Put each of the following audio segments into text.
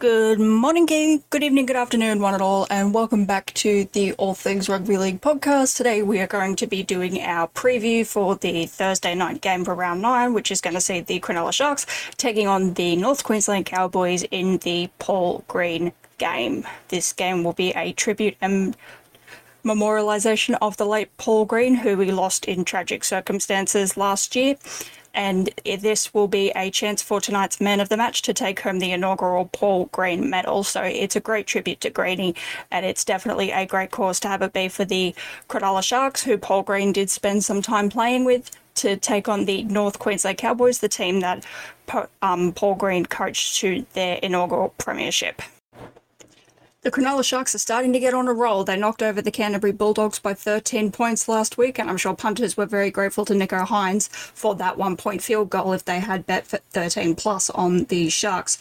Good morning, good evening, good afternoon, one and all, and welcome back to the All Things Rugby League podcast. Today we are going to be doing our preview for the Thursday night game for round nine, which is going to see the Cronulla Sharks taking on the North Queensland Cowboys in the Paul Green game. This game will be a tribute and memorialisation of the late Paul Green, who we lost in tragic circumstances last year and this will be a chance for tonight's man of the match to take home the inaugural Paul Green medal. So it's a great tribute to Greeny, and it's definitely a great cause to have it be for the Cronulla Sharks, who Paul Green did spend some time playing with. To take on the North Queensland Cowboys, the team that um, Paul Green coached to their inaugural premiership. The Cronulla Sharks are starting to get on a roll. They knocked over the Canterbury Bulldogs by 13 points last week, and I'm sure punters were very grateful to Nicho Hynes for that one point field goal if they had bet 13 plus on the Sharks.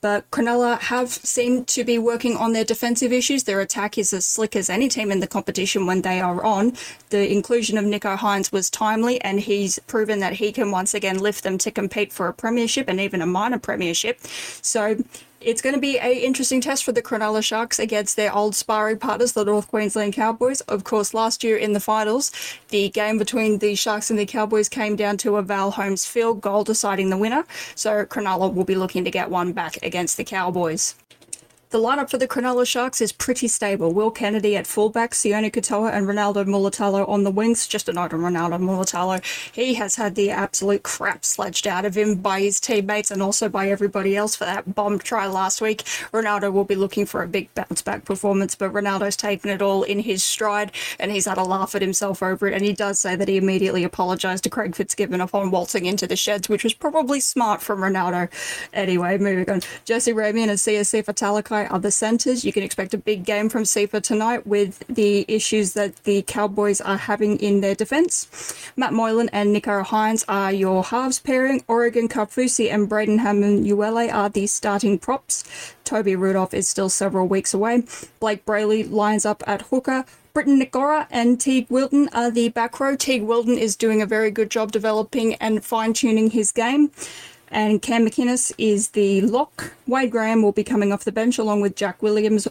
But Cronulla have seemed to be working on their defensive issues. Their attack is as slick as any team in the competition when they are on. The inclusion of Nicho Hynes was timely, and he's proven that he can once again lift them to compete for a premiership and even a minor premiership. So it's going to be a interesting test for the Cronulla Sharks against their old sparring partners, the North Queensland Cowboys. Of course, last year in the finals, the game between the Sharks and the Cowboys came down to a Val Holmes field goal deciding the winner. So Cronulla will be looking to get one back against the Cowboys. The lineup for the Cronulla Sharks is pretty stable. Will Kennedy at fullback, Sione Katoa and Ronaldo Mulitalo on the wings. Just a note on Ronaldo Mulitalo. He has had the absolute crap sledged out of him by his teammates and also by everybody else for that bomb try last week. Ronaldo will be looking for a big bounce back performance, but Ronaldo's taken it all in his stride and he's had a laugh at himself over it. And he does say that he immediately apologised to Craig Fitzgibbon upon waltzing into the sheds, which was probably smart from Ronaldo. Anyway, moving on. Jesse Ramien and CSC for Talakai other centres. You can expect a big game from Sifa tonight with the issues that the Cowboys are having in their defence. Matt Moylan and Nicho Hynes are your halves pairing. Oregon Kaufusi and Braden Hamlin-Uele are the starting props. Toby Rudolf is still several weeks away. Blake Brailey lines up at hooker. Briton Nikora and Teig Wilton are the back row. Teig Wilton is doing a very good job developing and fine tuning his game and Cam McInnes is the lock. Wade Graham will be coming off the bench along with Jack Williams,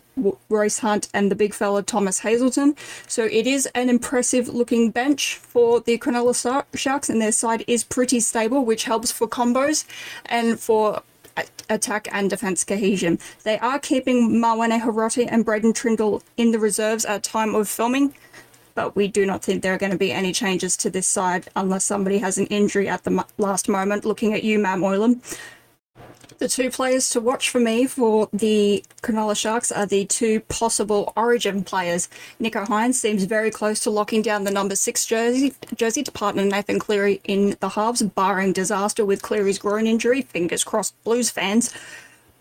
Royce Hunt, and the big fella Thomas Hazelton. So it is an impressive looking bench for the Cronulla Sharks, and their side is pretty stable, which helps for combos and for attack and defence cohesion. They are keeping Mawene Hiroti and Braydon Trindall in the reserves at time of filming but we do not think there are going to be any changes to this side unless somebody has an injury at the last moment. Looking at you, Matt Moylan. The two players to watch for me for the Cronulla Sharks are the two possible Origin players. Nicho Hynes seems very close to locking down the number six jersey, jersey to partner Nathan Cleary in the halves, barring disaster with Cleary's groin injury. Fingers crossed, Blues fans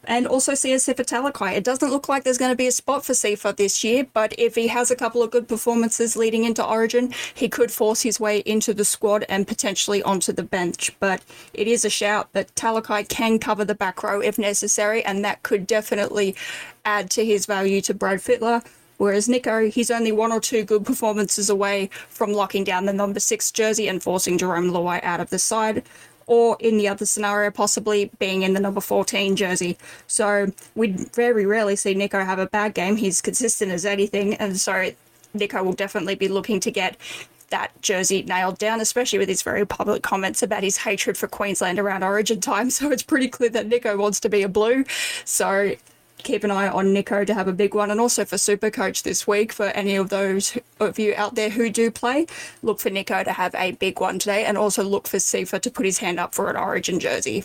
and also Sifa Talakai. It doesn't look like there's going to be a spot for Sifa this year, but if he has a couple of good performances leading into Origin, he could force his way into the squad and potentially onto the bench. But it is a shout that Talakai can cover the back row if necessary, and that could definitely add to his value to Brad Fittler. Whereas Nicho, he's only one or two good performances away from locking down the number six jersey and forcing Jerome Luai out of the side or in the other scenario, possibly being in the number 14 jersey. So we very rarely see Nicho have a bad game. He's consistent as anything, and so Nicho will definitely be looking to get that jersey nailed down, especially with his very public comments about his hatred for Queensland around Origin time. So it's pretty clear that Nicho wants to be a blue. So keep an eye on Nicho to have a big one, and also for Super Coach this week for any of those of you out there who do play. Look for Nicho to have a big one today, and also look for Sifa to put his hand up for an Origin jersey.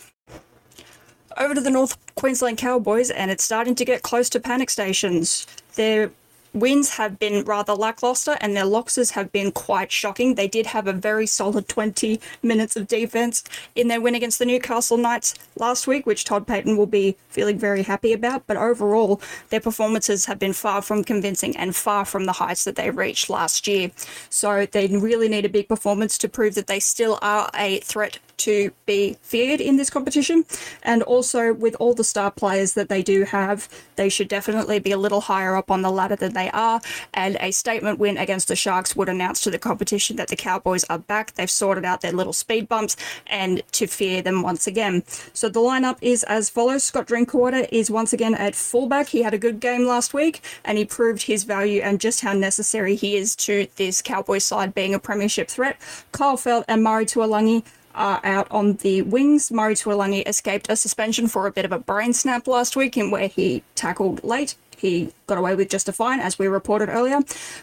Over to the North Queensland Cowboys, and it's starting to get close to panic stations. They're wins have been rather lackluster and their losses have been quite shocking. They did have a very solid 20 minutes of defense in their win against the Newcastle Knights last week, which Todd Payten will be feeling very happy about. But overall, their performances have been far from convincing and far from the heights that they reached last year. So they really need a big performance to prove that they still are a threat to be feared in this competition. And also, with all the star players that they do have, they should definitely be a little higher up on the ladder than they are. And a statement win against the Sharks would announce to the competition that the Cowboys are back. They've sorted out their little speed bumps and to fear them once again. So the lineup is as follows Scott Drinkwater is once again at fullback. He had a good game last week and he proved his value and just how necessary he is to this Cowboys side being a premiership threat. Kyle Feldt and Murray Taulagi are out on the wings. Murray Taulagi escaped a suspension for a bit of a brain snap last week in where he tackled late he got away with just a fine, as we reported earlier.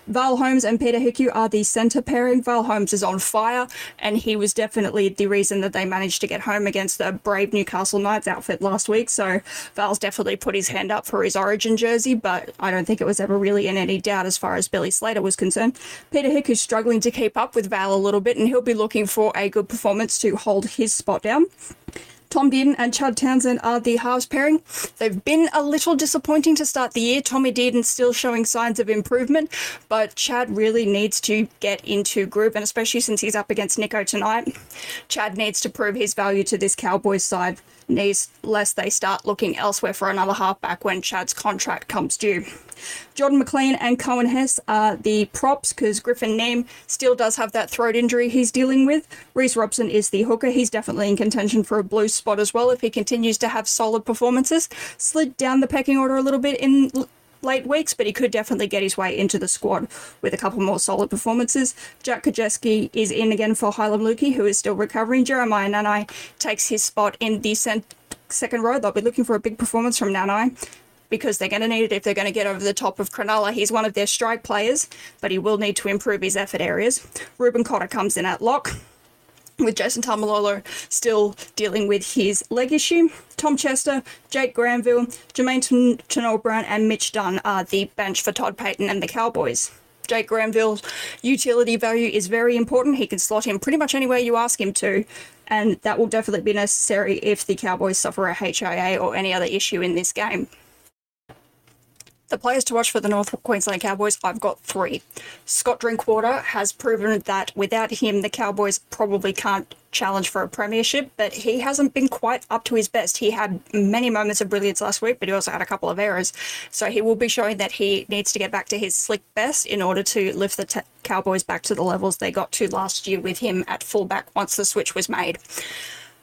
Val Holmes and Peter Hiku are the centre pairing. Val Holmes is on fire, and he was definitely the reason that they managed to get home against the brave Newcastle Knights outfit last week. So Val's definitely put his hand up for his origin jersey, but I don't think it was ever really in any doubt as far as Billy Slater was concerned. Peter Hiku's struggling to keep up with Val a little bit, and he'll be looking for a good performance to hold his spot down. Tom Dearden and Chad Townsend are the halves pairing. They've been a little disappointing to start the year. Tommy Dearden's still showing signs of improvement, but Chad really needs to get into group, and especially since he's up against Nicho tonight, Chad needs to prove his value to this Cowboys side needs lest they start looking elsewhere for another halfback when Chad's contract comes due. Jordan McLean and Coen Hess are the props because Griffin Neame still does have that throat injury he's dealing with. Reece Robson is the hooker. He's definitely in contention for a blue spot as well if he continues to have solid performances. Slid down the pecking order a little bit in late weeks, but he could definitely get his way into the squad with a couple more solid performances. Jack Koschitzke is in again for Heilum Luki, who is still recovering. Jeremiah Nanai takes his spot in the cent- second row. They'll be looking for a big performance from Nanai because they're going to need it if they're going to get over the top of Cronulla. He's one of their strike players, but he will need to improve his effort areas. Reuben Cotter comes in at lock with Jason Taumalolo still dealing with his leg issue. Tom Chester, Jake Granville, Jermaine Chanel Brown, and Mitch Dunn are the bench for Todd Payten and the Cowboys. Jake Granville's utility value is very important. He can slot in pretty much anywhere you ask him to, and that will definitely be necessary if the Cowboys suffer a HIA or any other issue in this game. The players to watch for the North Queensland Cowboys, I've got three. Scott Drinkwater has proven that without him, the Cowboys probably can't challenge for a premiership, but he hasn't been quite up to his best. He had many moments of brilliance last week, but he also had a couple of errors. So he will be showing that he needs to get back to his slick best in order to lift the t- Cowboys back to the levels they got to last year with him at fullback once the switch was made.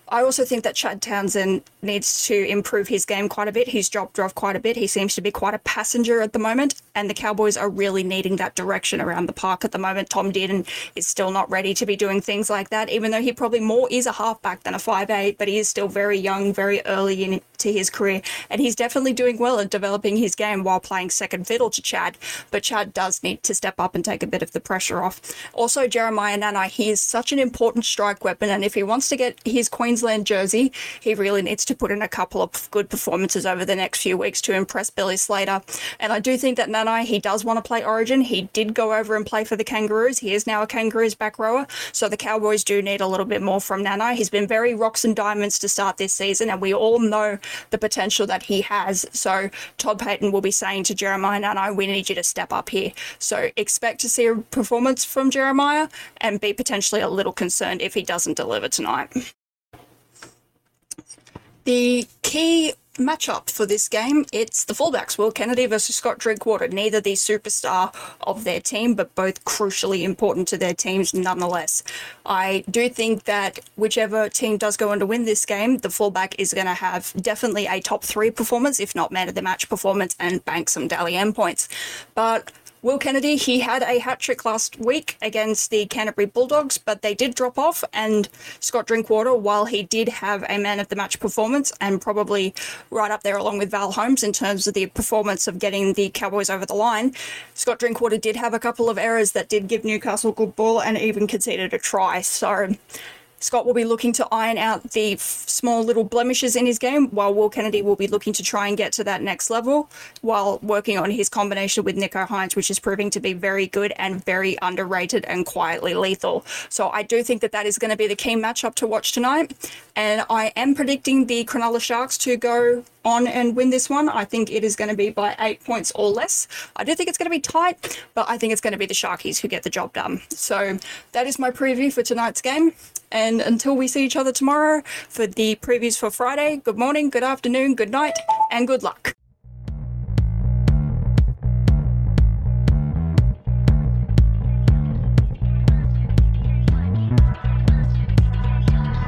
I also think that Chad Townsend needs to improve his game quite a bit. He's dropped off quite a bit. He seems to be quite a passenger at the moment, and the Cowboys are really needing that direction around the park at the moment. Tom Dearden is still not ready to be doing things like that, even though he probably more is a halfback than a five eight, but he is still very young, very early into his career, and he's definitely doing well at developing his game while playing second fiddle to Chad. But Chad does need to step up and take a bit of the pressure off. Also, Jeremiah Nanai, he is such an important strike weapon, and if he wants to get his Queensland jersey, he really needs to put in a couple of good performances over the next few weeks to impress Billy Slater. And I do think that Nanai, he does want to play Origin. He did go over and play for the Kangaroos. He is now a Kangaroos back rower. So the Cowboys do need a little bit more from Nanai. He's been very rocks and diamonds to start this season, and we all know the potential that he has. So Todd Payten will be saying to Jeremiah Nanai, we need you to step up here. So expect to see a performance from Jeremiah and be potentially a little concerned if he doesn't deliver tonight. The key matchup for this game, it's the fullbacks, Will Kennedy versus Scott Drinkwater. Neither the superstar of their team, but both crucially important to their teams nonetheless. I do think that whichever team does go on to win this game, the fullback is going to have definitely a top three performance, if not man of the match performance, and bank some Dally M points. But Will Kennedy, he had a hat trick last week against the Canterbury Bulldogs, but they did drop off. And Scott Drinkwater, while he did have a man of the match performance and probably right up there along with Val Holmes in terms of the performance of getting the Cowboys over the line, Scott Drinkwater did have a couple of errors that did give Newcastle good ball and even conceded a try. So Scott will be looking to iron out the f- small little blemishes in his game, while Will Kennedy will be looking to try and get to that next level while working on his combination with Nicho Hynes, which is proving to be very good and very underrated and quietly lethal. So I do think that that is going to be the key matchup to watch tonight. And I am predicting the Cronulla Sharks to go on and win this one. I think it is going to be by eight points or less. I do think it's going to be tight, but I think it's going to be the Sharkies who get the job done. So that is my preview for tonight's game. And until we see each other tomorrow for the previews for Friday, good morning, good afternoon, good night, and good luck.